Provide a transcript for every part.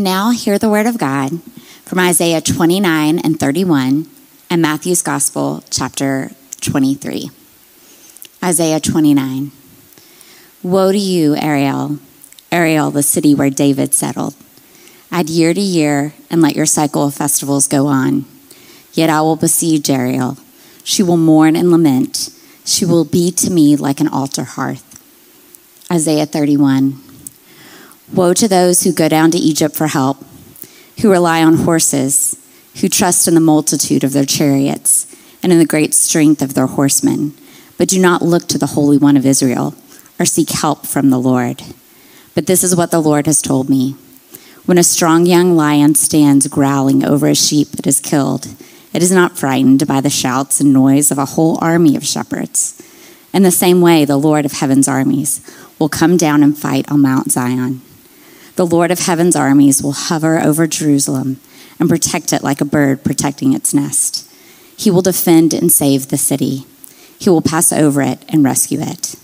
And now hear the word of God from Isaiah 29 and 31 and Matthew's Gospel, chapter 23. Isaiah 29. Woe to you, Ariel, Ariel, the city where David settled. Add year to year and let your cycle of festivals go on. Yet I will besiege Ariel. She will mourn and lament. She will be to me like an altar hearth. Isaiah 31. Woe to those who go down to Egypt for help, who rely on horses, who trust in the multitude of their chariots and in the great strength of their horsemen, but do not look to the Holy One of Israel or seek help from the Lord. But this is what the Lord has told me. When a strong young lion stands growling over a sheep that is killed, it is not frightened by the shouts and noise of a whole army of shepherds. In the same way, the Lord of heaven's armies will come down and fight on Mount Zion. The Lord of heaven's armies will hover over Jerusalem and protect it like a bird protecting its nest. He will defend and save the city. He will pass over it and rescue it.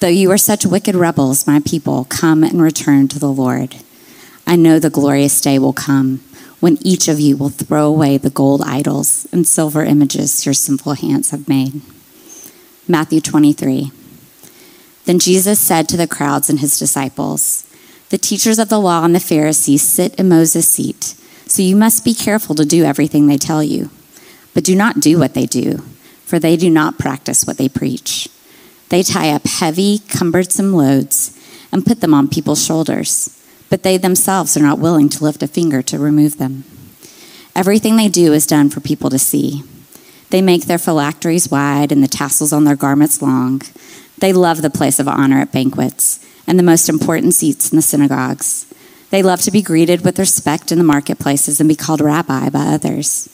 Though you are such wicked rebels, my people, come and return to the Lord. I know the glorious day will come when each of you will throw away the gold idols and silver images your sinful hands have made. Matthew 23. Then Jesus said to the crowds and his disciples, The teachers of the law and the Pharisees sit in Moses' seat, so you must be careful to do everything they tell you. But do not do what they do, for they do not practice what they preach. They tie up heavy, cumbersome loads and put them on people's shoulders but they themselves are not willing to lift a finger to remove them. Everything they do is done for people to see. They make their phylacteries wide and the tassels on their garments long. They love the place of honor at banquets and the most important seats in the synagogues. They love to be greeted with respect in the marketplaces and be called rabbi by others.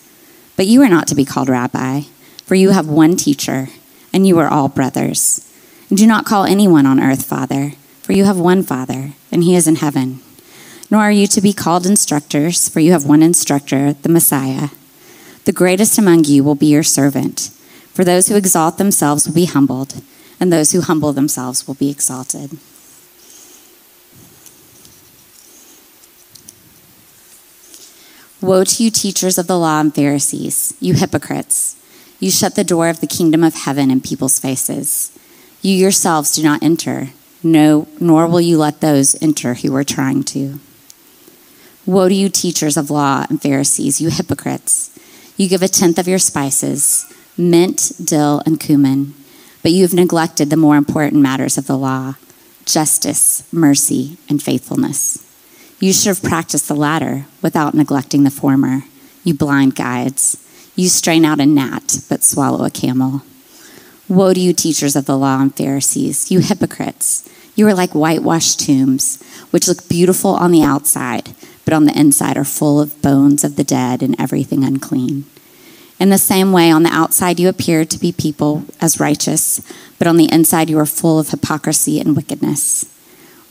But you are not to be called rabbi, for you have one teacher, and you are all brothers. And do not call anyone on earth father for you have one Father, and he is in heaven. Nor are you to be called instructors, for you have one instructor, the Messiah. The greatest among you will be your servant. For those who exalt themselves will be humbled, and those who humble themselves will be exalted. Woe to you, teachers of the law and Pharisees, you hypocrites! You shut the door of the kingdom of heaven in people's faces. You yourselves do not enter no, nor will you let those enter who are trying to. Woe to you, teachers of law and Pharisees, you hypocrites! You give a tenth of your spices, mint, dill, and cumin, but you have neglected the more important matters of the law justice, mercy, and faithfulness. You should have practiced the latter without neglecting the former. You blind guides. You strain out a gnat, but swallow a camel. Woe to you, teachers of the law and Pharisees, you hypocrites! You are like whitewashed tombs, which look beautiful on the outside, but on the inside are full of bones of the dead and everything unclean. In the same way, on the outside you appear to be people as righteous, but on the inside you are full of hypocrisy and wickedness.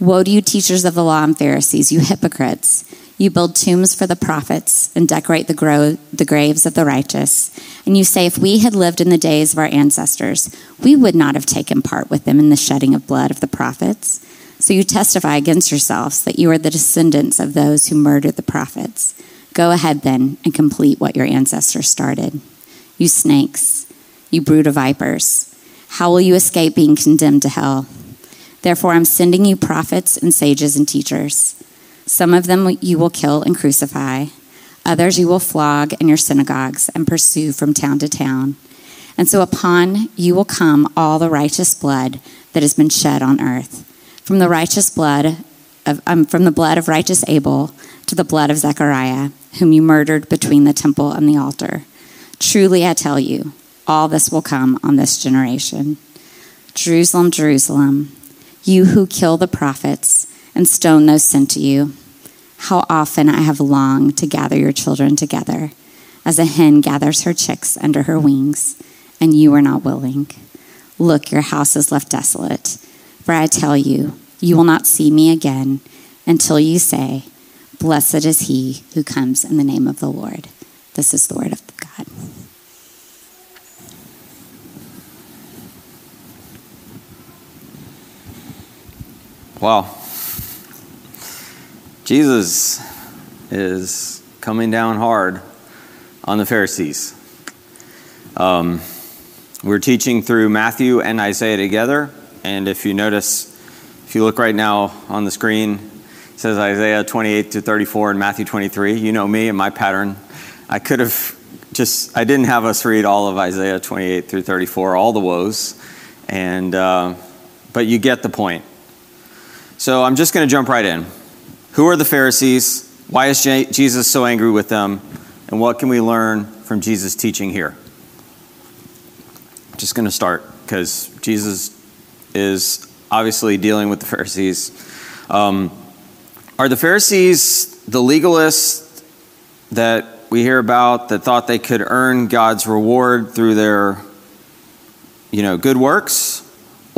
Woe to you, teachers of the law and Pharisees, you hypocrites! You build tombs for the prophets and decorate the, gro- the graves of the righteous. And you say, if we had lived in the days of our ancestors, we would not have taken part with them in the shedding of blood of the prophets. So you testify against yourselves that you are the descendants of those who murdered the prophets. Go ahead then and complete what your ancestors started. You snakes, you brood of vipers, how will you escape being condemned to hell? Therefore, I'm sending you prophets and sages and teachers. Some of them you will kill and crucify, others you will flog in your synagogues and pursue from town to town. And so upon you will come all the righteous blood that has been shed on earth, from the righteous blood of, um, from the blood of righteous Abel to the blood of Zechariah, whom you murdered between the temple and the altar. Truly I tell you, all this will come on this generation. Jerusalem, Jerusalem, you who kill the prophets and stone those sent to you. How often I have longed to gather your children together, as a hen gathers her chicks under her wings, and you are not willing. Look, your house is left desolate. For I tell you, you will not see me again until you say, Blessed is he who comes in the name of the Lord. This is the word of God. Wow. Jesus is coming down hard on the Pharisees. Um, we're teaching through Matthew and Isaiah together, and if you notice, if you look right now on the screen, it says Isaiah 28 to 34 and Matthew 23. You know me and my pattern. I could have just, I didn't have us read all of Isaiah 28 through 34, all the woes, and uh, but you get the point. So I'm just going to jump right in. Who are the Pharisees? Why is Jesus so angry with them? And what can we learn from Jesus' teaching here? Just going to start because Jesus is obviously dealing with the Pharisees. Um, are the Pharisees the legalists that we hear about that thought they could earn God's reward through their, you know, good works?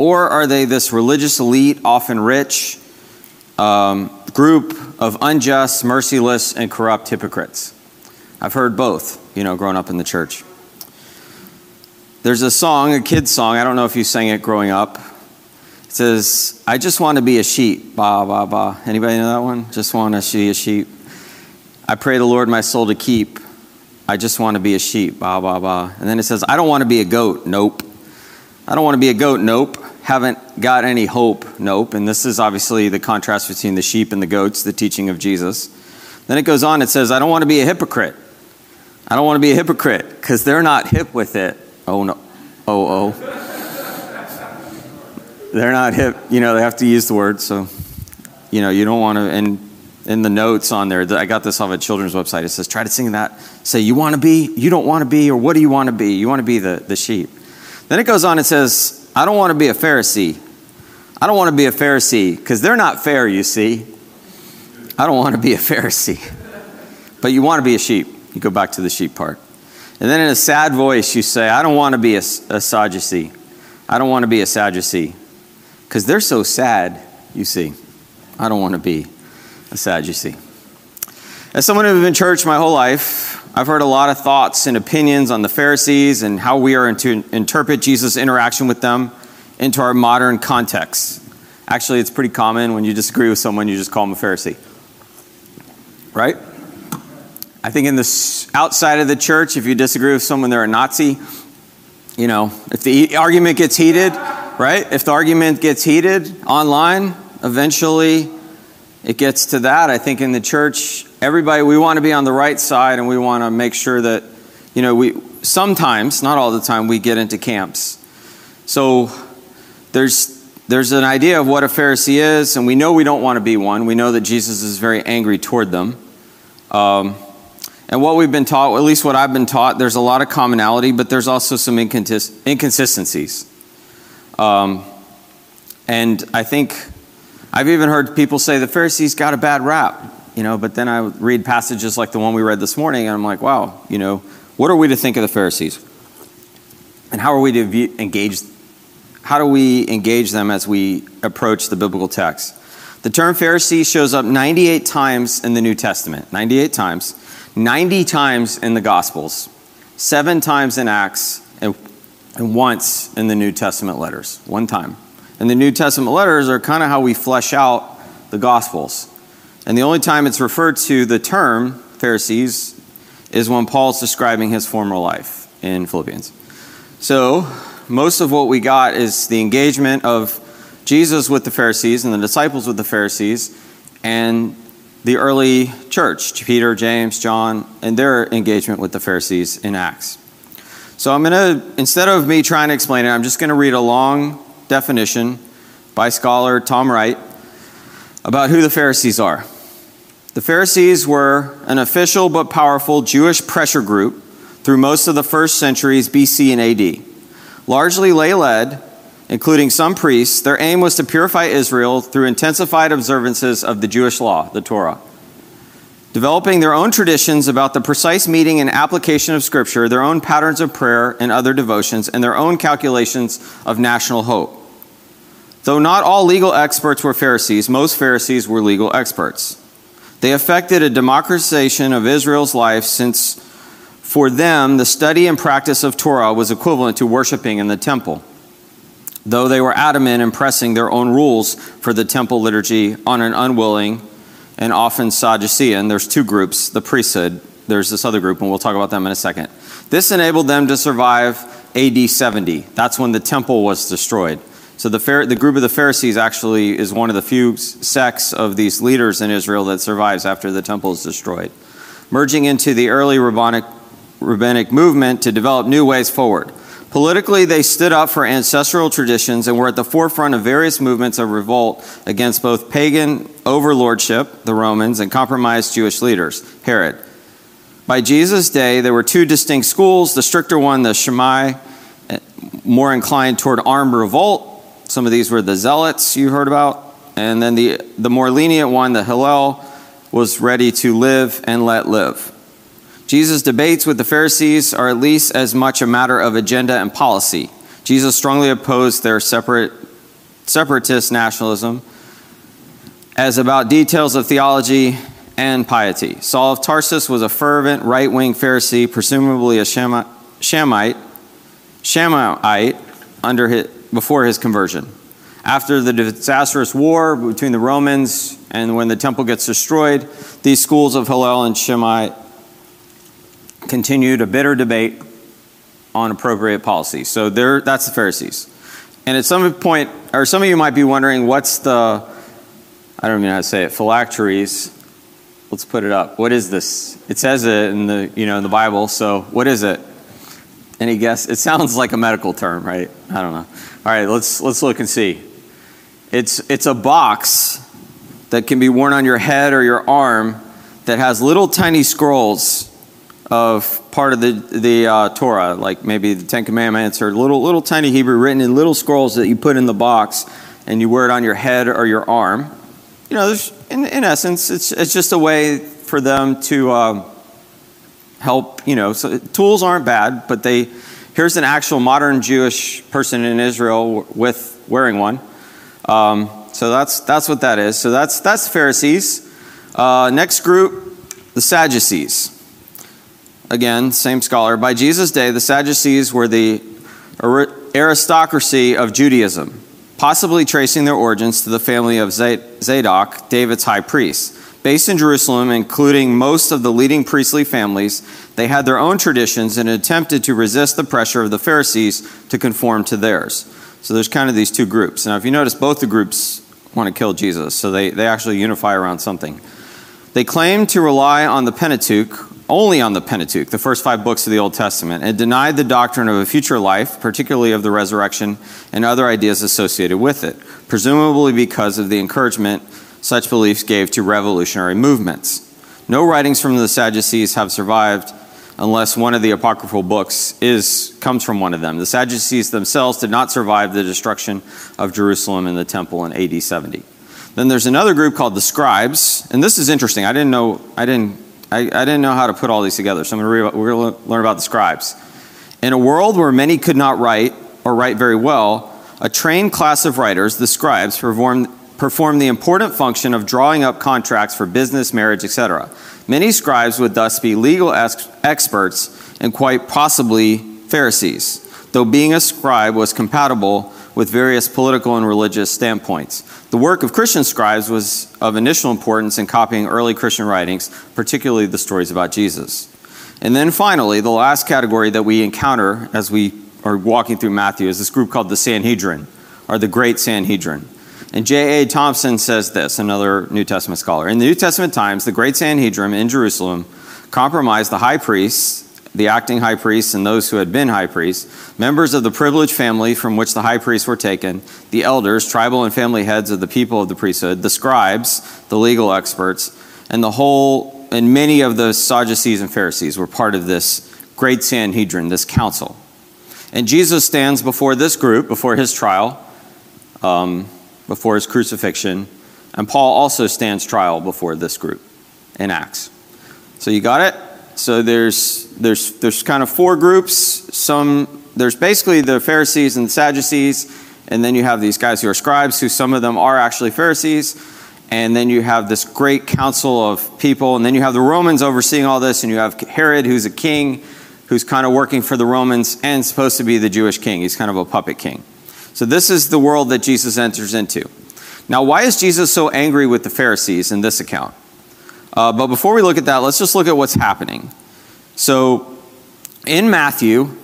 Or are they this religious elite, often rich, um, group of unjust, merciless, and corrupt hypocrites? I've heard both, you know, growing up in the church. There's a song, a kid's song, I don't know if you sang it growing up. It says, I just want to be a sheep. Ba, ba, ba. Anybody know that one? Just want to be a sheep. I pray the Lord my soul to keep. I just want to be a sheep. Ba, ba, ba. And then it says, I don't want to be a goat. Nope. I don't want to be a goat. Nope. Haven't got any hope. Nope. And this is obviously the contrast between the sheep and the goats, the teaching of Jesus. Then it goes on, it says, I don't want to be a hypocrite. I don't want to be a hypocrite because they're not hip with it. Oh, no. Oh, oh. they're not hip. You know, they have to use the word. So, you know, you don't want to. And in the notes on there, I got this off a children's website. It says, try to sing that. Say, you want to be, you don't want to be, or what do you want to be? You want to be the, the sheep. Then it goes on, it says, I don't want to be a Pharisee. I don't want to be a Pharisee because they're not fair, you see. I don't want to be a Pharisee. But you want to be a sheep. You go back to the sheep part. And then in a sad voice, you say, I don't want to be a, a Sadducee. I don't want to be a Sadducee. Because they're so sad, you see. I don't want to be a Sadducee. As someone who's been in church my whole life, I've heard a lot of thoughts and opinions on the Pharisees and how we are to interpret Jesus' interaction with them into our modern context. Actually, it's pretty common when you disagree with someone, you just call them a Pharisee. Right? I think in the outside of the church, if you disagree with someone, they're a Nazi. You know, if the argument gets heated, right? If the argument gets heated online, eventually it gets to that. I think in the church, everybody, we want to be on the right side and we want to make sure that, you know, we sometimes, not all the time, we get into camps. So there's there's an idea of what a Pharisee is, and we know we don't want to be one. We know that Jesus is very angry toward them. Um, and what we've been taught, at least what I've been taught, there's a lot of commonality, but there's also some inconsistencies. Um, and I think I've even heard people say the Pharisees got a bad rap, you know, but then I read passages like the one we read this morning, and I'm like, wow, you know, what are we to think of the Pharisees? And how are we to engage? How do we engage them as we approach the biblical text? The term Pharisee shows up 98 times in the New Testament, 98 times. 90 times in the Gospels, seven times in Acts, and, and once in the New Testament letters. One time. And the New Testament letters are kind of how we flesh out the Gospels. And the only time it's referred to the term Pharisees is when Paul's describing his former life in Philippians. So, most of what we got is the engagement of Jesus with the Pharisees and the disciples with the Pharisees, and the early church, Peter, James, John, and their engagement with the Pharisees in Acts. So I'm going to, instead of me trying to explain it, I'm just going to read a long definition by scholar Tom Wright about who the Pharisees are. The Pharisees were an official but powerful Jewish pressure group through most of the first centuries BC and AD. Largely lay led, including some priests, their aim was to purify Israel through intensified observances of the Jewish law, the Torah. Developing their own traditions about the precise meaning and application of Scripture, their own patterns of prayer and other devotions, and their own calculations of national hope. Though not all legal experts were Pharisees, most Pharisees were legal experts. They affected a democratization of Israel's life since for them the study and practice of Torah was equivalent to worshiping in the temple though they were adamant in pressing their own rules for the temple liturgy on an unwilling and often Sadducean. There's two groups the priesthood, there's this other group, and we'll talk about them in a second. This enabled them to survive AD 70. That's when the temple was destroyed. So the, the group of the Pharisees actually is one of the few sects of these leaders in Israel that survives after the temple is destroyed. Merging into the early rabbinic, rabbinic movement to develop new ways forward. Politically, they stood up for ancestral traditions and were at the forefront of various movements of revolt against both pagan overlordship, the Romans, and compromised Jewish leaders, Herod. By Jesus' day, there were two distinct schools the stricter one, the Shammai, eh, more inclined toward armed revolt. Some of these were the Zealots you heard about. And then the, the more lenient one, the Hillel, was ready to live and let live. Jesus' debates with the Pharisees are at least as much a matter of agenda and policy. Jesus strongly opposed their separate, separatist nationalism as about details of theology and piety. Saul of Tarsus was a fervent right wing Pharisee, presumably a Shammaite, Shammaite under his, before his conversion. After the disastrous war between the Romans and when the temple gets destroyed, these schools of Hillel and Shammai continued a bitter debate on appropriate policy. So there, that's the Pharisees. And at some point, or some of you might be wondering, what's the, I don't even know how to say it, phylacteries. Let's put it up. What is this? It says it in the, you know, in the Bible. So what is it? Any guess? It sounds like a medical term, right? I don't know. All right, let's let's look and see. It's it's a box that can be worn on your head or your arm that has little tiny scrolls of part of the, the uh, Torah, like maybe the Ten Commandments or little, little tiny Hebrew written in little scrolls that you put in the box and you wear it on your head or your arm. You know, in, in essence, it's, it's just a way for them to uh, help, you know, so tools aren't bad, but they, here's an actual modern Jewish person in Israel with wearing one. Um, so that's, that's what that is. So that's, that's Pharisees. Uh, next group, the Sadducees again, same scholar, by Jesus' day, the Sadducees were the aristocracy of Judaism, possibly tracing their origins to the family of Zadok, David's high priest. Based in Jerusalem, including most of the leading priestly families, they had their own traditions and attempted to resist the pressure of the Pharisees to conform to theirs. So there's kind of these two groups. Now, if you notice, both the groups want to kill Jesus, so they, they actually unify around something. They claim to rely on the Pentateuch, only on the Pentateuch, the first five books of the Old Testament, and denied the doctrine of a future life, particularly of the resurrection and other ideas associated with it, presumably because of the encouragement such beliefs gave to revolutionary movements. No writings from the Sadducees have survived unless one of the apocryphal books is comes from one of them. The Sadducees themselves did not survive the destruction of Jerusalem and the temple in AD 70. Then there's another group called the scribes, and this is interesting. I didn't know I didn't I, I didn't know how to put all these together, so I'm going to we're going to learn about the scribes. In a world where many could not write or write very well, a trained class of writers, the scribes, performed, performed the important function of drawing up contracts for business, marriage, etc. Many scribes would thus be legal ex- experts and quite possibly Pharisees, though being a scribe was compatible with various political and religious standpoints. The work of Christian scribes was of initial importance in copying early Christian writings, particularly the stories about Jesus. And then finally, the last category that we encounter as we are walking through Matthew is this group called the Sanhedrin, or the Great Sanhedrin. And J.A. Thompson says this, another New Testament scholar. In the New Testament times, the Great Sanhedrin in Jerusalem compromised the high priests the acting high priests and those who had been high priests, members of the privileged family from which the high priests were taken, the elders, tribal and family heads of the people of the priesthood, the scribes, the legal experts, and the whole, and many of the Sadducees and Pharisees were part of this great Sanhedrin, this council. And Jesus stands before this group, before his trial, um, before his crucifixion, and Paul also stands trial before this group in Acts. So you got it? So there's there's there's kind of four groups. Some there's basically the Pharisees and the Sadducees, and then you have these guys who are scribes, who some of them are actually Pharisees, and then you have this great council of people, and then you have the Romans overseeing all this, and you have Herod, who's a king, who's kind of working for the Romans and supposed to be the Jewish king. He's kind of a puppet king. So this is the world that Jesus enters into. Now, why is Jesus so angry with the Pharisees in this account? Uh, but before we look at that, let's just look at what's happening. So in Matthew,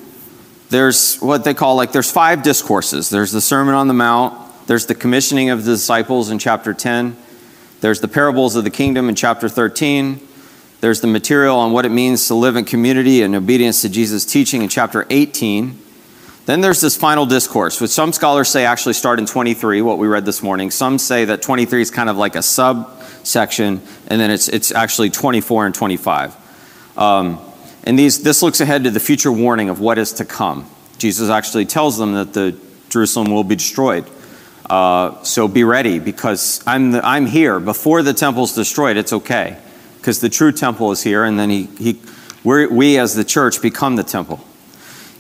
there's what they call like there's five discourses. There's the Sermon on the Mount, there's the commissioning of the disciples in chapter 10, there's the parables of the kingdom in chapter 13, there's the material on what it means to live in community and obedience to Jesus' teaching in chapter 18. Then there's this final discourse, which some scholars say actually start in 23, what we read this morning. Some say that 23 is kind of like a subsection, and then it's, it's actually 24 and 25. Um, and these, this looks ahead to the future warning of what is to come. Jesus actually tells them that the Jerusalem will be destroyed. Uh, so be ready because I'm, the, I'm here. Before the temple's destroyed, it's okay because the true temple is here, and then he, he, we as the church become the temple.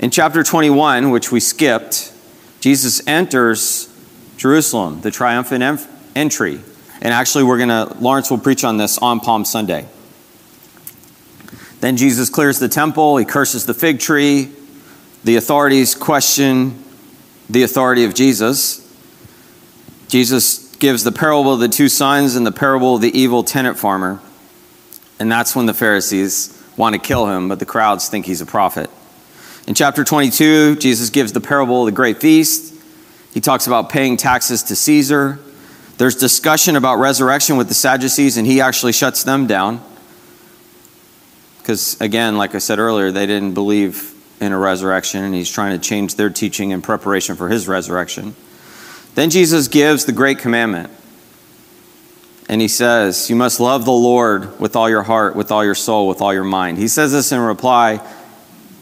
In chapter 21, which we skipped, Jesus enters Jerusalem, the triumphant entry. And actually, we're going to, Lawrence will preach on this on Palm Sunday. Then Jesus clears the temple, he curses the fig tree. The authorities question the authority of Jesus. Jesus gives the parable of the two sons and the parable of the evil tenant farmer. And that's when the Pharisees want to kill him, but the crowds think he's a prophet. In chapter 22, Jesus gives the parable of the great feast. He talks about paying taxes to Caesar. There's discussion about resurrection with the Sadducees, and he actually shuts them down. Because, again, like I said earlier, they didn't believe in a resurrection, and he's trying to change their teaching in preparation for his resurrection. Then Jesus gives the great commandment. And he says, You must love the Lord with all your heart, with all your soul, with all your mind. He says this in reply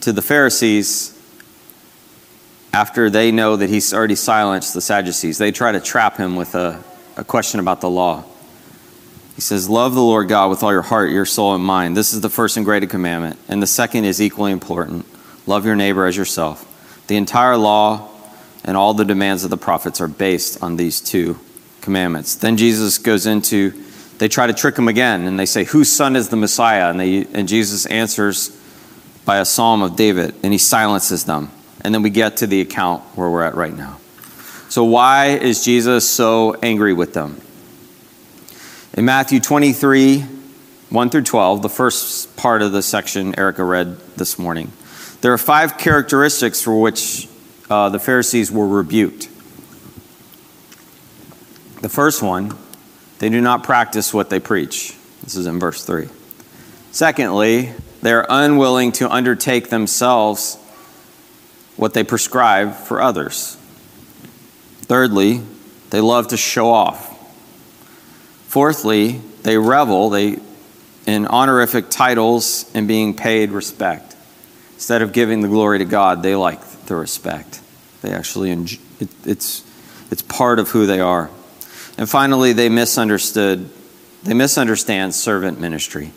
to the Pharisees after they know that he's already silenced the Sadducees. They try to trap him with a, a question about the law. He says, Love the Lord God with all your heart, your soul, and mind. This is the first and greatest commandment. And the second is equally important love your neighbor as yourself. The entire law and all the demands of the prophets are based on these two commandments. Then Jesus goes into, they try to trick him again, and they say, Whose son is the Messiah? And, they, and Jesus answers by a psalm of David, and he silences them. And then we get to the account where we're at right now. So, why is Jesus so angry with them? In Matthew 23, 1 through 12, the first part of the section Erica read this morning, there are five characteristics for which uh, the Pharisees were rebuked. The first one, they do not practice what they preach. This is in verse 3. Secondly, they are unwilling to undertake themselves what they prescribe for others. Thirdly, they love to show off. Fourthly, they revel they, in honorific titles and being paid respect. Instead of giving the glory to God, they like the respect. They actually, enjoy, it, it's, it's part of who they are. And finally, they misunderstood, they misunderstand servant ministry.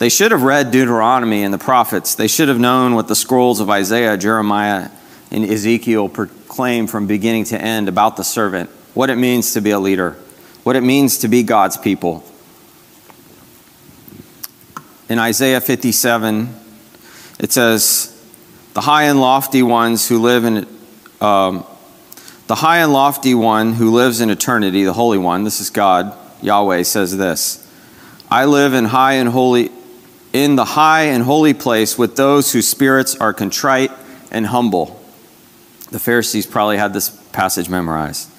They should have read Deuteronomy and the prophets. They should have known what the scrolls of Isaiah, Jeremiah, and Ezekiel proclaim from beginning to end about the servant, what it means to be a leader what it means to be God's people. In Isaiah 57, it says, The high and lofty ones who live in, um, the high and lofty one who lives in eternity, the Holy One, this is God, Yahweh, says this I live in high and holy in the high and holy place with those whose spirits are contrite and humble. The Pharisees probably had this passage memorized.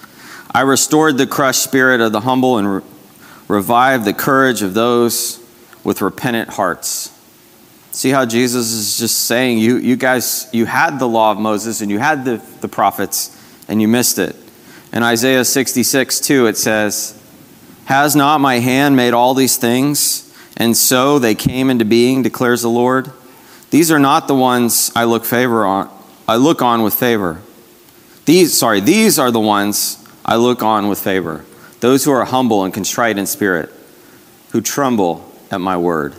I restored the crushed spirit of the humble and re- revived the courage of those with repentant hearts. See how Jesus is just saying, you, you guys, you had the law of Moses and you had the, the prophets and you missed it. In Isaiah 66, 2, it says, Has not my hand made all these things? And so they came into being, declares the Lord. These are not the ones I look favor on. I look on with favor. These, sorry, these are the ones I look on with favor. Those who are humble and contrite in spirit, who tremble at my word.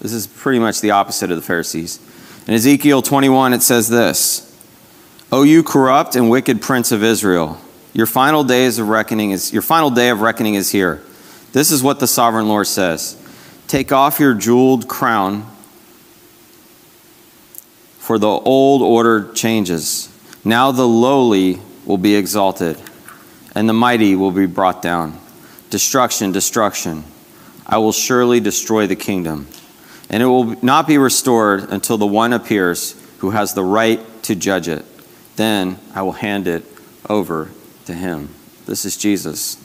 This is pretty much the opposite of the Pharisees. In Ezekiel 21, it says this O you corrupt and wicked prince of Israel, your final days of reckoning is your final day of reckoning is here. This is what the sovereign Lord says. Take off your jeweled crown, for the old order changes. Now the lowly will be exalted and the mighty will be brought down. Destruction, destruction. I will surely destroy the kingdom, and it will not be restored until the one appears who has the right to judge it. Then I will hand it over to him. This is Jesus.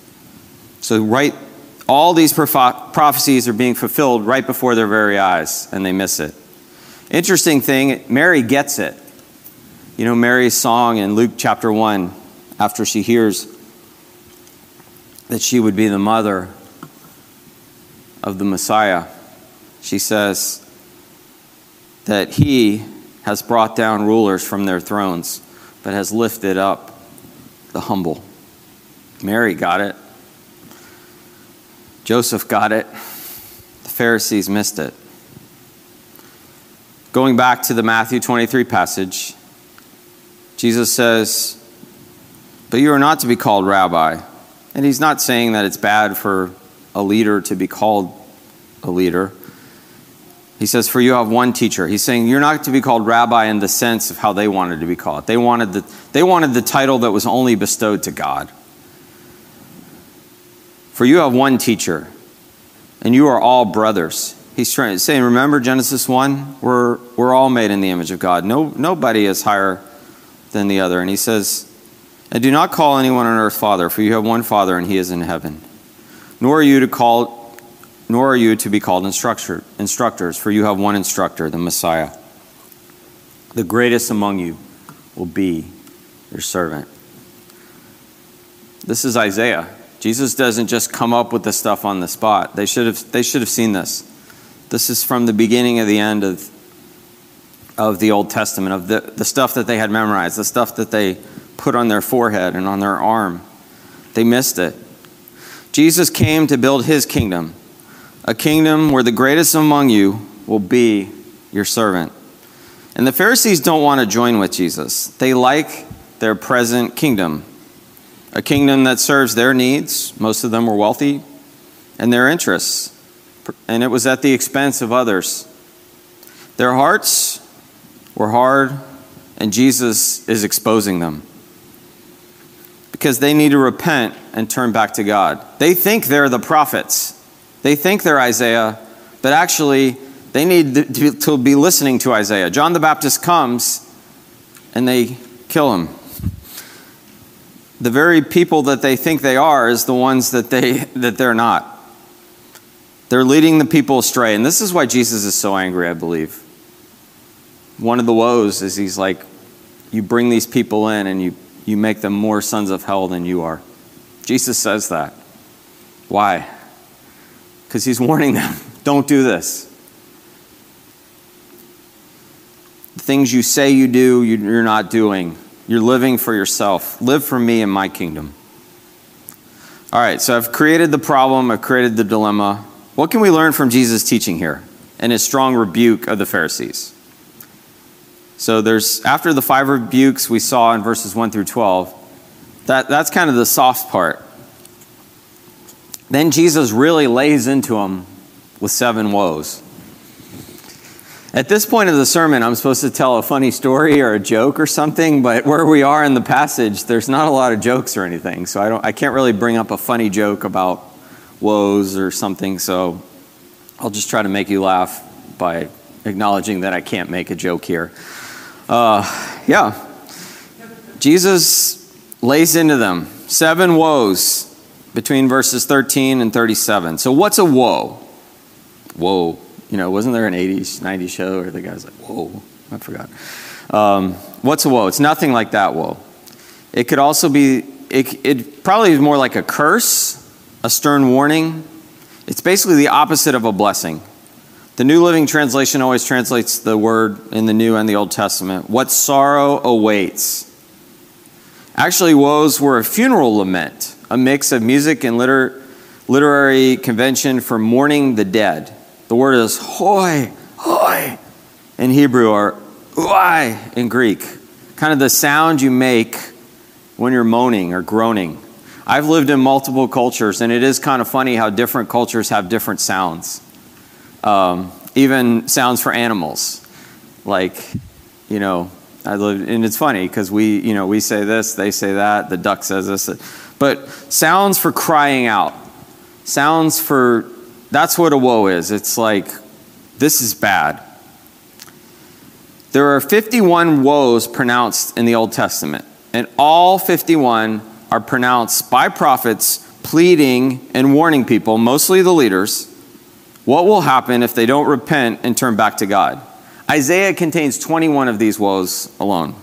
So, right, all these prophecies are being fulfilled right before their very eyes, and they miss it. Interesting thing, Mary gets it. You know, Mary's song in Luke chapter 1, after she hears that she would be the mother of the Messiah, she says that he has brought down rulers from their thrones, but has lifted up the humble. Mary got it. Joseph got it. The Pharisees missed it. Going back to the Matthew 23 passage, Jesus says, But you are not to be called rabbi. And he's not saying that it's bad for a leader to be called a leader. He says, For you have one teacher. He's saying you're not to be called rabbi in the sense of how they wanted to be called. They wanted the, they wanted the title that was only bestowed to God. For you have one teacher, and you are all brothers. He's trying to say, remember Genesis 1? We're, we're all made in the image of God. No, nobody is higher than the other. And he says, And do not call anyone on earth father, for you have one father, and he is in heaven. Nor are you to call nor are you to be called instructor, instructors, for you have one instructor, the Messiah. The greatest among you will be your servant. This is Isaiah. Jesus doesn't just come up with the stuff on the spot. They should have, they should have seen this. This is from the beginning of the end of, of the Old Testament, of the, the stuff that they had memorized, the stuff that they put on their forehead and on their arm. They missed it. Jesus came to build his kingdom, a kingdom where the greatest among you will be your servant. And the Pharisees don't want to join with Jesus. They like their present kingdom a kingdom that serves their needs. Most of them were wealthy and their interests, and it was at the expense of others. Their hearts were hard, and Jesus is exposing them because they need to repent and turn back to God. They think they're the prophets, they think they're Isaiah, but actually, they need to be listening to Isaiah. John the Baptist comes and they kill him the very people that they think they are is the ones that they that they're not. They're leading the people astray. And this is why jesus is so angry i believe. One of the woes is he's like you bring these people in and you you make them more sons of hell than you are. Jesus says that. Why? Because he's warning them don't do this. The things you say you do you're not doing you're living for yourself. Live for me and my kingdom. All right, so I've created the problem, I've created the dilemma. What can we learn from Jesus' teaching here and his strong rebuke of the Pharisees? So there's after the five rebukes we saw in verses 1 through 12, that, that's kind of the soft part. Then Jesus really lays into them with seven woes. At this point of the sermon, I'm supposed to tell a funny story or a joke or something, but where we are in the passage, there's not a lot of jokes or anything. So I, don't, I can't really bring up a funny joke about woes or something. So I'll just try to make you laugh by acknowledging that I can't make a joke here. Uh, yeah. Jesus lays into them seven woes between verses 13 and 37. So, what's a woe? Woe you know, wasn't there an 80s, 90s show where the guy's like, whoa, I forgot. Um, what's a woe? It's nothing like that woe. It could also be, it, it probably is more like a curse, a stern warning. It's basically the opposite of a blessing. The New Living Translation always translates the word in the New and the Old Testament what sorrow awaits. Actually, woes were a funeral lament, a mix of music and liter- literary convention for mourning the dead. The word is hoi, hoi in Hebrew or ouai in Greek. Kind of the sound you make when you're moaning or groaning. I've lived in multiple cultures, and it is kind of funny how different cultures have different sounds. Um, even sounds for animals. Like, you know, I live, and it's funny because we, you know, we say this, they say that, the duck says this. But sounds for crying out, sounds for that's what a woe is. It's like, this is bad. There are 51 woes pronounced in the Old Testament, and all 51 are pronounced by prophets pleading and warning people, mostly the leaders, what will happen if they don't repent and turn back to God. Isaiah contains 21 of these woes alone,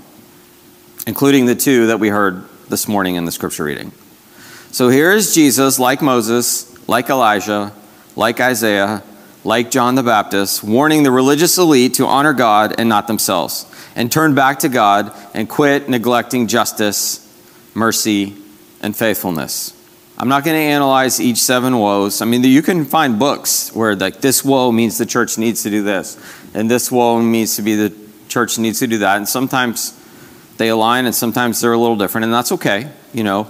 including the two that we heard this morning in the scripture reading. So here is Jesus, like Moses, like Elijah, like Isaiah, like John the Baptist, warning the religious elite to honor God and not themselves, and turn back to God and quit neglecting justice, mercy, and faithfulness. I'm not going to analyze each seven woes. I mean, you can find books where like this woe means the church needs to do this, and this woe means to be the church needs to do that. And sometimes they align, and sometimes they're a little different, and that's okay. You know,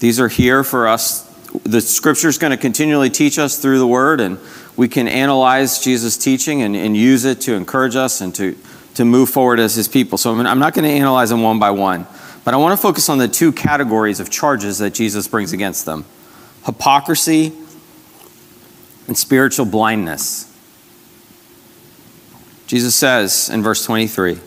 these are here for us. The scripture is going to continually teach us through the word, and we can analyze Jesus' teaching and, and use it to encourage us and to, to move forward as his people. So I'm not going to analyze them one by one, but I want to focus on the two categories of charges that Jesus brings against them hypocrisy and spiritual blindness. Jesus says in verse 23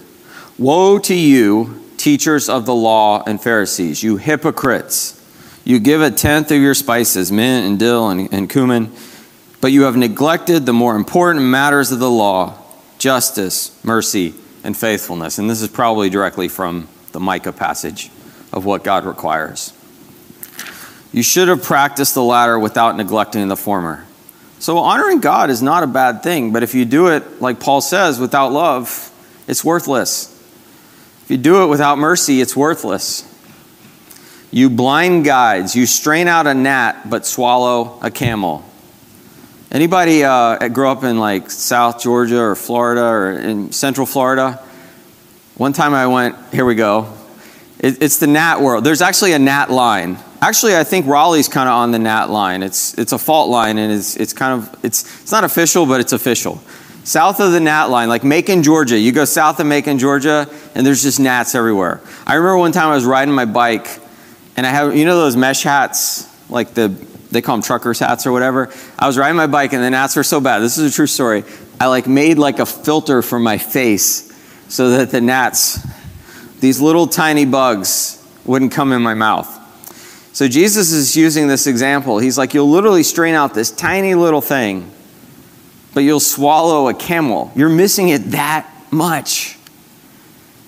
Woe to you, teachers of the law and Pharisees, you hypocrites! You give a tenth of your spices, mint and dill and, and cumin but you have neglected the more important matters of the law justice, mercy, and faithfulness. And this is probably directly from the Micah passage of what God requires. You should have practiced the latter without neglecting the former. So, honoring God is not a bad thing, but if you do it, like Paul says, without love, it's worthless. If you do it without mercy, it's worthless. You blind guides, you strain out a gnat but swallow a camel. Anybody uh, grow up in like South Georgia or Florida or in Central Florida? One time I went, here we go. It, it's the gnat world. There's actually a gnat line. Actually, I think Raleigh's kind of on the gnat line. It's, it's a fault line and it's, it's kind of, it's, it's not official, but it's official. South of the gnat line, like Macon, Georgia. You go south of Macon, Georgia, and there's just gnats everywhere. I remember one time I was riding my bike and I have, you know those mesh hats? Like the they call them truckers hats or whatever. I was riding my bike and the gnats were so bad. This is a true story. I like made like a filter for my face so that the gnats, these little tiny bugs, wouldn't come in my mouth. So Jesus is using this example. He's like, you'll literally strain out this tiny little thing, but you'll swallow a camel. You're missing it that much.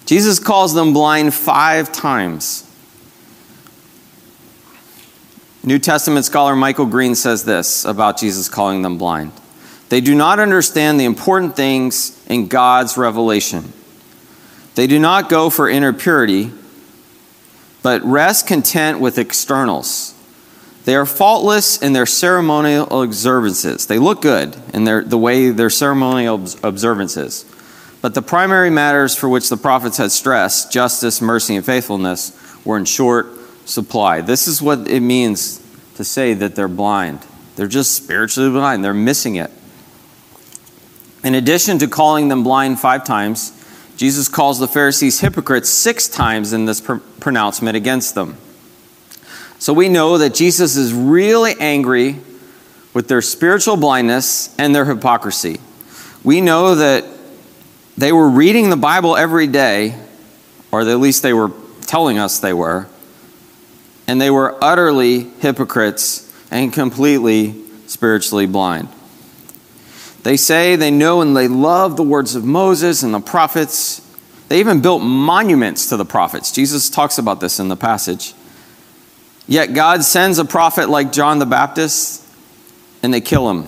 Jesus calls them blind five times. New Testament scholar Michael Green says this about Jesus calling them blind. They do not understand the important things in God's revelation. They do not go for inner purity, but rest content with externals. They are faultless in their ceremonial observances. They look good in their, the way their ceremonial observances. But the primary matters for which the prophets had stressed, justice, mercy, and faithfulness, were in short supply. This is what it means to say that they're blind. They're just spiritually blind, they're missing it. In addition to calling them blind five times, Jesus calls the Pharisees hypocrites six times in this pr- pronouncement against them. So we know that Jesus is really angry with their spiritual blindness and their hypocrisy. We know that they were reading the Bible every day, or at least they were telling us they were, and they were utterly hypocrites and completely spiritually blind. They say they know and they love the words of Moses and the prophets. They even built monuments to the prophets. Jesus talks about this in the passage. Yet God sends a prophet like John the Baptist and they kill him.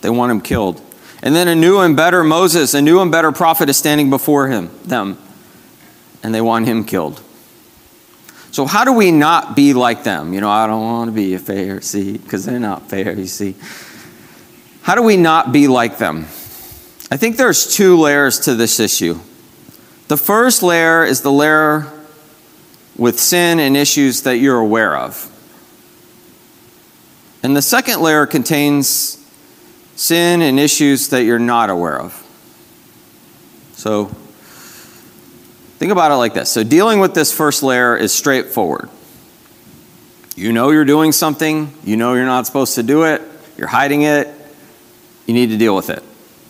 They want him killed. And then a new and better Moses, a new and better prophet is standing before him, them, and they want him killed. So, how do we not be like them? You know, I don't want to be a Pharisee because they're not fair, you see. How do we not be like them? I think there's two layers to this issue. The first layer is the layer with sin and issues that you're aware of. And the second layer contains sin and issues that you're not aware of. So, Think about it like this. So, dealing with this first layer is straightforward. You know you're doing something, you know you're not supposed to do it, you're hiding it, you need to deal with it.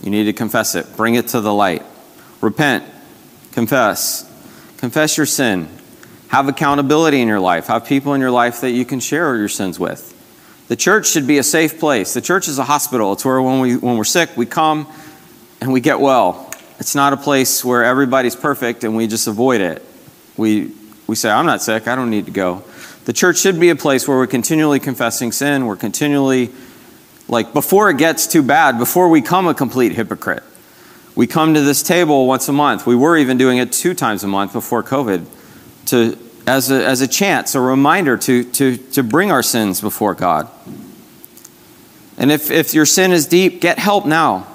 You need to confess it, bring it to the light. Repent, confess, confess your sin. Have accountability in your life. Have people in your life that you can share your sins with. The church should be a safe place. The church is a hospital. It's where when, we, when we're sick, we come and we get well. It's not a place where everybody's perfect and we just avoid it. We, we say, I'm not sick, I don't need to go. The church should be a place where we're continually confessing sin, we're continually, like, before it gets too bad, before we come a complete hypocrite. We come to this table once a month. We were even doing it two times a month before COVID to, as, a, as a chance, a reminder to, to, to bring our sins before God. And if, if your sin is deep, get help now.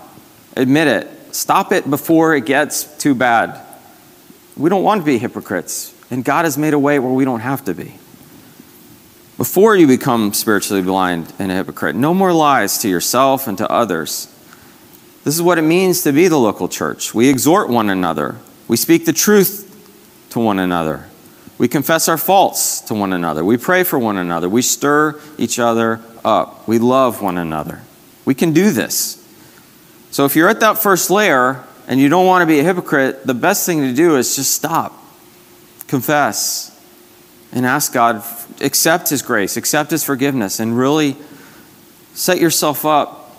Admit it. Stop it before it gets too bad. We don't want to be hypocrites, and God has made a way where we don't have to be. Before you become spiritually blind and a hypocrite, no more lies to yourself and to others. This is what it means to be the local church. We exhort one another, we speak the truth to one another, we confess our faults to one another, we pray for one another, we stir each other up, we love one another. We can do this. So if you're at that first layer and you don't want to be a hypocrite, the best thing to do is just stop, confess, and ask God, accept His grace, accept His forgiveness, and really set yourself up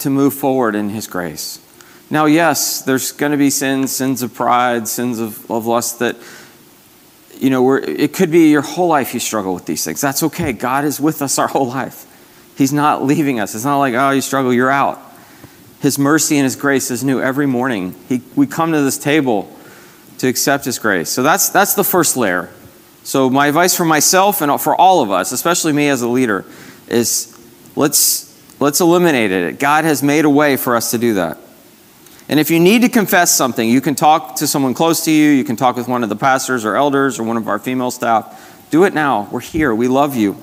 to move forward in His grace. Now, yes, there's going to be sins, sins of pride, sins of, of lust that, you know, it could be your whole life you struggle with these things. That's okay. God is with us our whole life. He's not leaving us. It's not like, oh, you struggle, you're out. His mercy and His grace is new every morning. He, we come to this table to accept His grace. So that's, that's the first layer. So, my advice for myself and for all of us, especially me as a leader, is let's, let's eliminate it. God has made a way for us to do that. And if you need to confess something, you can talk to someone close to you, you can talk with one of the pastors or elders or one of our female staff. Do it now. We're here. We love you.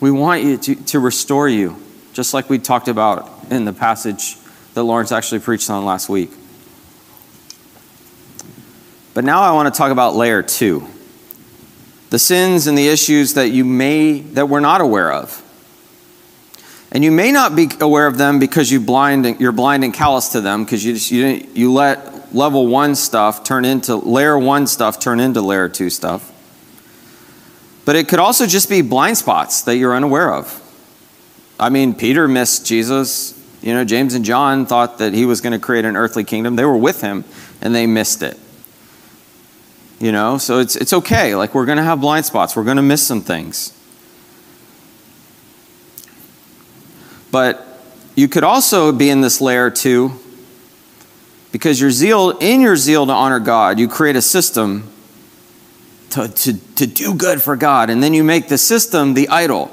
We want you to, to restore you, just like we talked about in the passage that Lawrence actually preached on last week. But now I want to talk about layer two the sins and the issues that you may that we're not aware of and you may not be aware of them because you blind you're blind and callous to them because you just you, you let level one stuff turn into layer one stuff turn into layer two stuff but it could also just be blind spots that you're unaware of. I mean, Peter missed Jesus. You know, James and John thought that he was going to create an earthly kingdom. They were with him and they missed it. You know, so it's, it's okay. Like, we're going to have blind spots, we're going to miss some things. But you could also be in this layer too, because your zeal, in your zeal to honor God, you create a system to, to, to do good for God. And then you make the system the idol.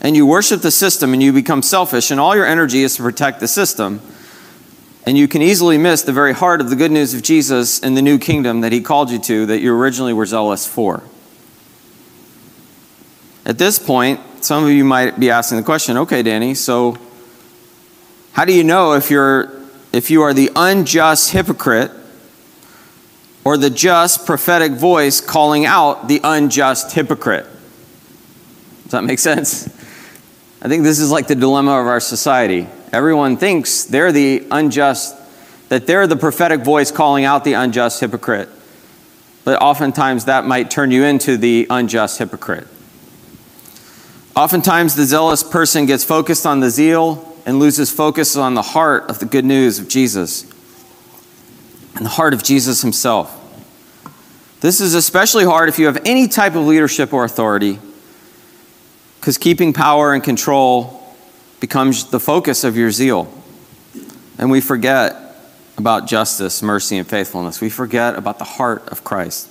And you worship the system and you become selfish, and all your energy is to protect the system. And you can easily miss the very heart of the good news of Jesus and the new kingdom that he called you to that you originally were zealous for. At this point, some of you might be asking the question okay, Danny, so how do you know if, you're, if you are the unjust hypocrite or the just prophetic voice calling out the unjust hypocrite. Does that make sense? I think this is like the dilemma of our society. Everyone thinks they're the unjust, that they're the prophetic voice calling out the unjust hypocrite. But oftentimes that might turn you into the unjust hypocrite. Oftentimes the zealous person gets focused on the zeal and loses focus on the heart of the good news of Jesus and the heart of Jesus himself. This is especially hard if you have any type of leadership or authority, because keeping power and control becomes the focus of your zeal. And we forget about justice, mercy, and faithfulness. We forget about the heart of Christ.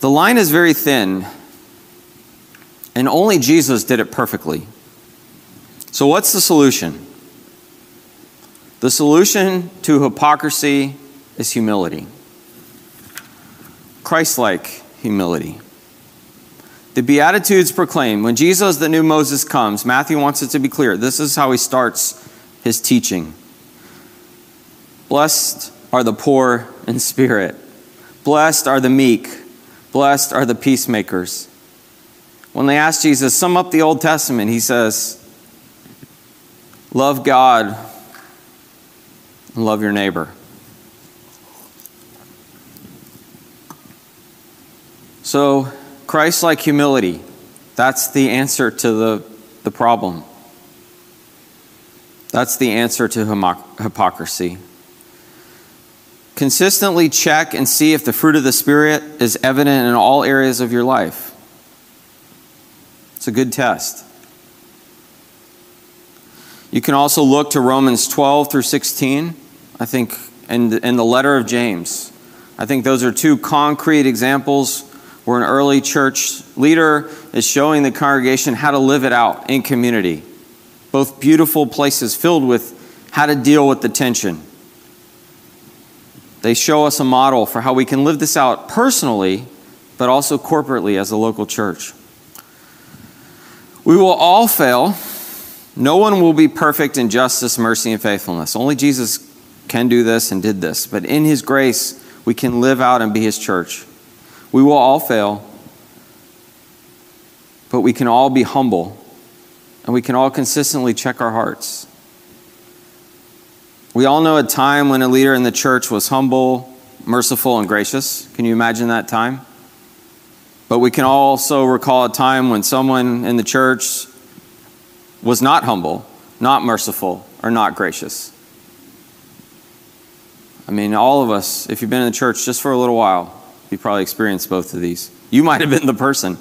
The line is very thin, and only Jesus did it perfectly. So, what's the solution? The solution to hypocrisy is humility. Christ like humility. The Beatitudes proclaim when Jesus, the new Moses, comes, Matthew wants it to be clear. This is how he starts his teaching. Blessed are the poor in spirit, blessed are the meek, blessed are the peacemakers. When they ask Jesus, sum up the Old Testament, he says, Love God and love your neighbor. So, Christ like humility, that's the answer to the, the problem. That's the answer to hypocrisy. Consistently check and see if the fruit of the Spirit is evident in all areas of your life. It's a good test. You can also look to Romans 12 through 16, I think, and the letter of James. I think those are two concrete examples where an early church leader is showing the congregation how to live it out in community. Both beautiful places filled with how to deal with the tension. They show us a model for how we can live this out personally, but also corporately as a local church. We will all fail. No one will be perfect in justice, mercy, and faithfulness. Only Jesus can do this and did this. But in His grace, we can live out and be His church. We will all fail, but we can all be humble and we can all consistently check our hearts. We all know a time when a leader in the church was humble, merciful, and gracious. Can you imagine that time? But we can also recall a time when someone in the church was not humble, not merciful, or not gracious. I mean, all of us, if you've been in the church just for a little while—you've probably experienced both of these. You might have been the person.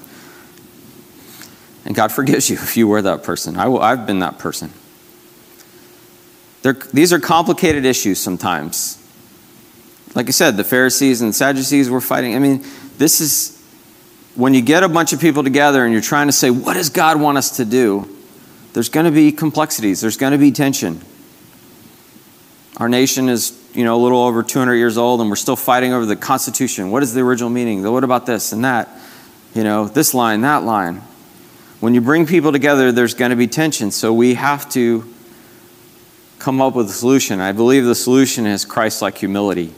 And God forgives you if you were that person. I will, I've been that person. They're, these are complicated issues sometimes. Like I said, the Pharisees and Sadducees were fighting. I mean, this is when you get a bunch of people together and you're trying to say, what does God want us to do? There's going to be complexities, there's going to be tension. Our nation is you know, a little over 200 years old and we're still fighting over the Constitution. What is the original meaning? What about this and that? You know, this line, that line. When you bring people together, there's going to be tension. So we have to come up with a solution. I believe the solution is Christ like humility.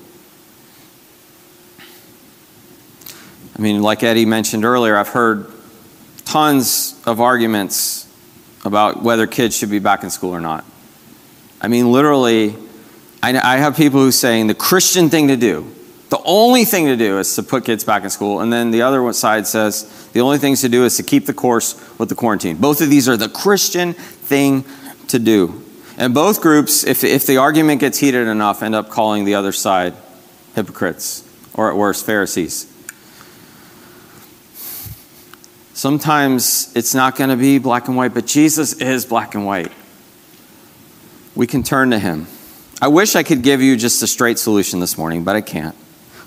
I mean, like Eddie mentioned earlier, I've heard tons of arguments about whether kids should be back in school or not. I mean, literally, I, I have people who are saying the Christian thing to do, the only thing to do is to put kids back in school. And then the other side says the only things to do is to keep the course with the quarantine. Both of these are the Christian thing to do. And both groups, if, if the argument gets heated enough, end up calling the other side hypocrites, or at worst, Pharisees. Sometimes it's not going to be black and white, but Jesus is black and white. We can turn to him. I wish I could give you just a straight solution this morning, but I can't.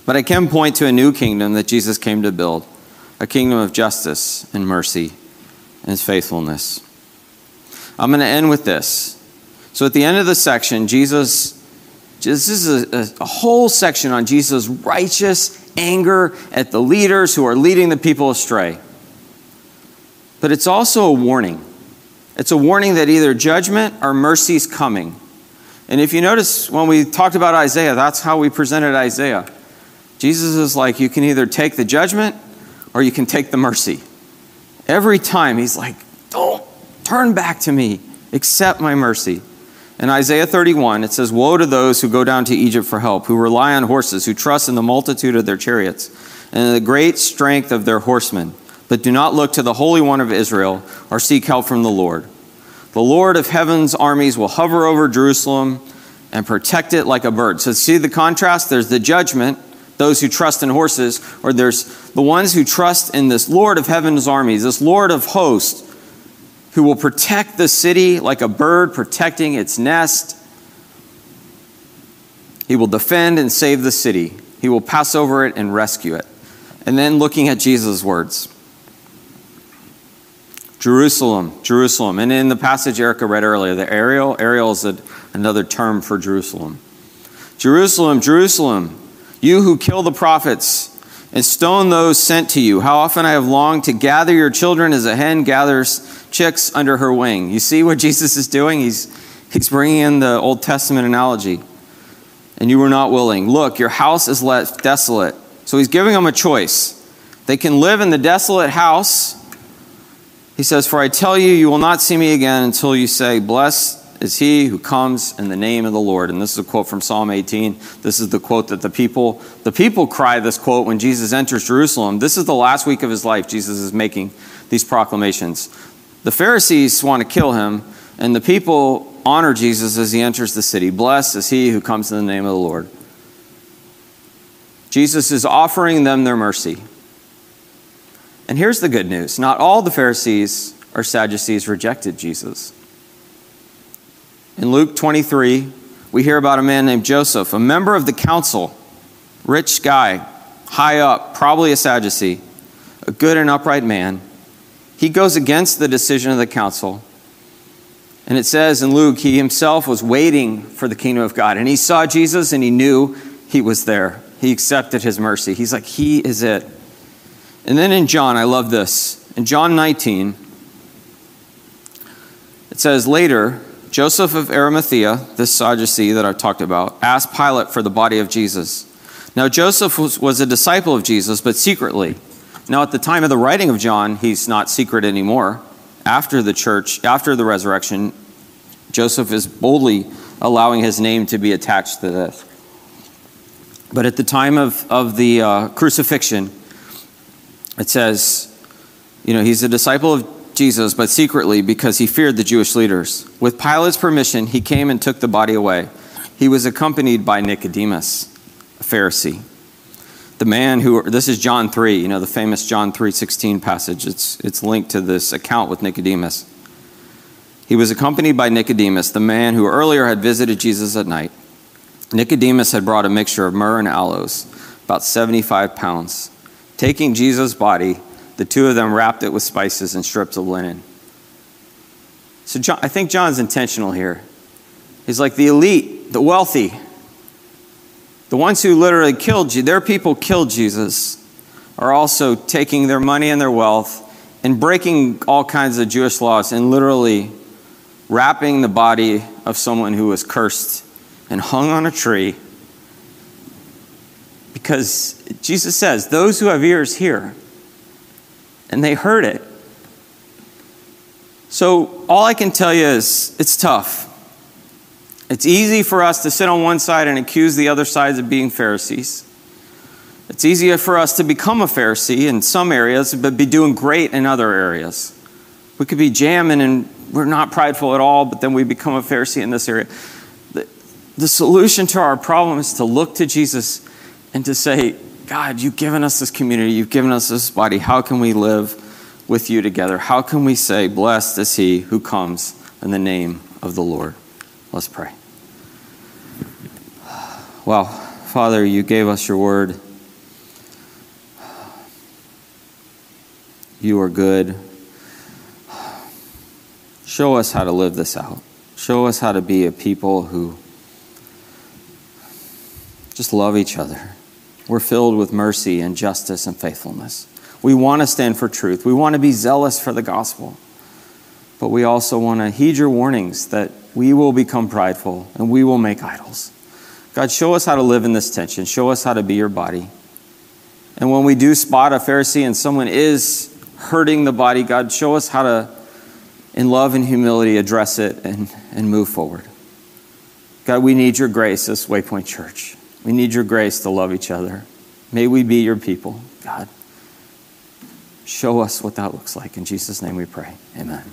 But I can point to a new kingdom that Jesus came to build a kingdom of justice and mercy and faithfulness. I'm going to end with this. So at the end of the section, Jesus, this is a, a whole section on Jesus' righteous anger at the leaders who are leading the people astray. But it's also a warning. It's a warning that either judgment or mercy is coming. And if you notice, when we talked about Isaiah, that's how we presented Isaiah. Jesus is like, you can either take the judgment or you can take the mercy. Every time he's like, don't turn back to me, accept my mercy. In Isaiah 31, it says, Woe to those who go down to Egypt for help, who rely on horses, who trust in the multitude of their chariots, and in the great strength of their horsemen, but do not look to the Holy One of Israel or seek help from the Lord. The Lord of heaven's armies will hover over Jerusalem and protect it like a bird. So, see the contrast? There's the judgment, those who trust in horses, or there's the ones who trust in this Lord of heaven's armies, this Lord of hosts, who will protect the city like a bird protecting its nest. He will defend and save the city, he will pass over it and rescue it. And then looking at Jesus' words. Jerusalem, Jerusalem. And in the passage Erica read earlier, the Ariel, Ariel is a, another term for Jerusalem. Jerusalem, Jerusalem, you who kill the prophets and stone those sent to you. How often I have longed to gather your children as a hen gathers chicks under her wing. You see what Jesus is doing? He's, he's bringing in the Old Testament analogy. And you were not willing. Look, your house is left desolate. So he's giving them a choice. They can live in the desolate house he says, For I tell you, you will not see me again until you say, Blessed is he who comes in the name of the Lord. And this is a quote from Psalm 18. This is the quote that the people, the people cry this quote when Jesus enters Jerusalem. This is the last week of his life. Jesus is making these proclamations. The Pharisees want to kill him, and the people honor Jesus as he enters the city. Blessed is he who comes in the name of the Lord. Jesus is offering them their mercy. And here's the good news not all the Pharisees or Sadducees rejected Jesus. In Luke 23, we hear about a man named Joseph, a member of the council, rich guy, high up, probably a Sadducee, a good and upright man. He goes against the decision of the council. And it says in Luke, he himself was waiting for the kingdom of God. And he saw Jesus and he knew he was there. He accepted his mercy. He's like, He is it. And then in John, I love this. In John 19, it says, Later, Joseph of Arimathea, this Sadducee that I talked about, asked Pilate for the body of Jesus. Now, Joseph was, was, a disciple of Jesus, but secretly. Now, at the time of the writing of John, he's not secret anymore. After the church, after the resurrection, Joseph is boldly allowing his name to be attached to this. But at the time of, of the uh, crucifixion, it says, you know, he's a disciple of Jesus, but secretly because he feared the Jewish leaders. With Pilate's permission, he came and took the body away. He was accompanied by Nicodemus, a Pharisee. The man who this is John 3, you know, the famous John 3:16 passage. It's it's linked to this account with Nicodemus. He was accompanied by Nicodemus, the man who earlier had visited Jesus at night. Nicodemus had brought a mixture of myrrh and aloes, about 75 pounds. Taking Jesus' body, the two of them wrapped it with spices and strips of linen. So John, I think John's intentional here. He's like the elite, the wealthy, the ones who literally killed you, their people killed Jesus, are also taking their money and their wealth and breaking all kinds of Jewish laws and literally wrapping the body of someone who was cursed and hung on a tree. Because Jesus says, Those who have ears hear and they heard it. So, all I can tell you is it's tough. It's easy for us to sit on one side and accuse the other sides of being Pharisees. It's easier for us to become a Pharisee in some areas, but be doing great in other areas. We could be jamming and we're not prideful at all, but then we become a Pharisee in this area. The, the solution to our problem is to look to Jesus and to say, God, you've given us this community, you've given us this body. How can we live with you together? How can we say, Blessed is he who comes in the name of the Lord? Let's pray. Well, Father, you gave us your word. You are good. Show us how to live this out. Show us how to be a people who just love each other we're filled with mercy and justice and faithfulness. We want to stand for truth. We want to be zealous for the gospel. But we also want to heed your warnings that we will become prideful and we will make idols. God, show us how to live in this tension. Show us how to be your body. And when we do spot a Pharisee and someone is hurting the body, God, show us how to, in love and humility, address it and, and move forward. God, we need your grace as Waypoint Church. We need your grace to love each other. May we be your people, God. Show us what that looks like. In Jesus' name we pray. Amen.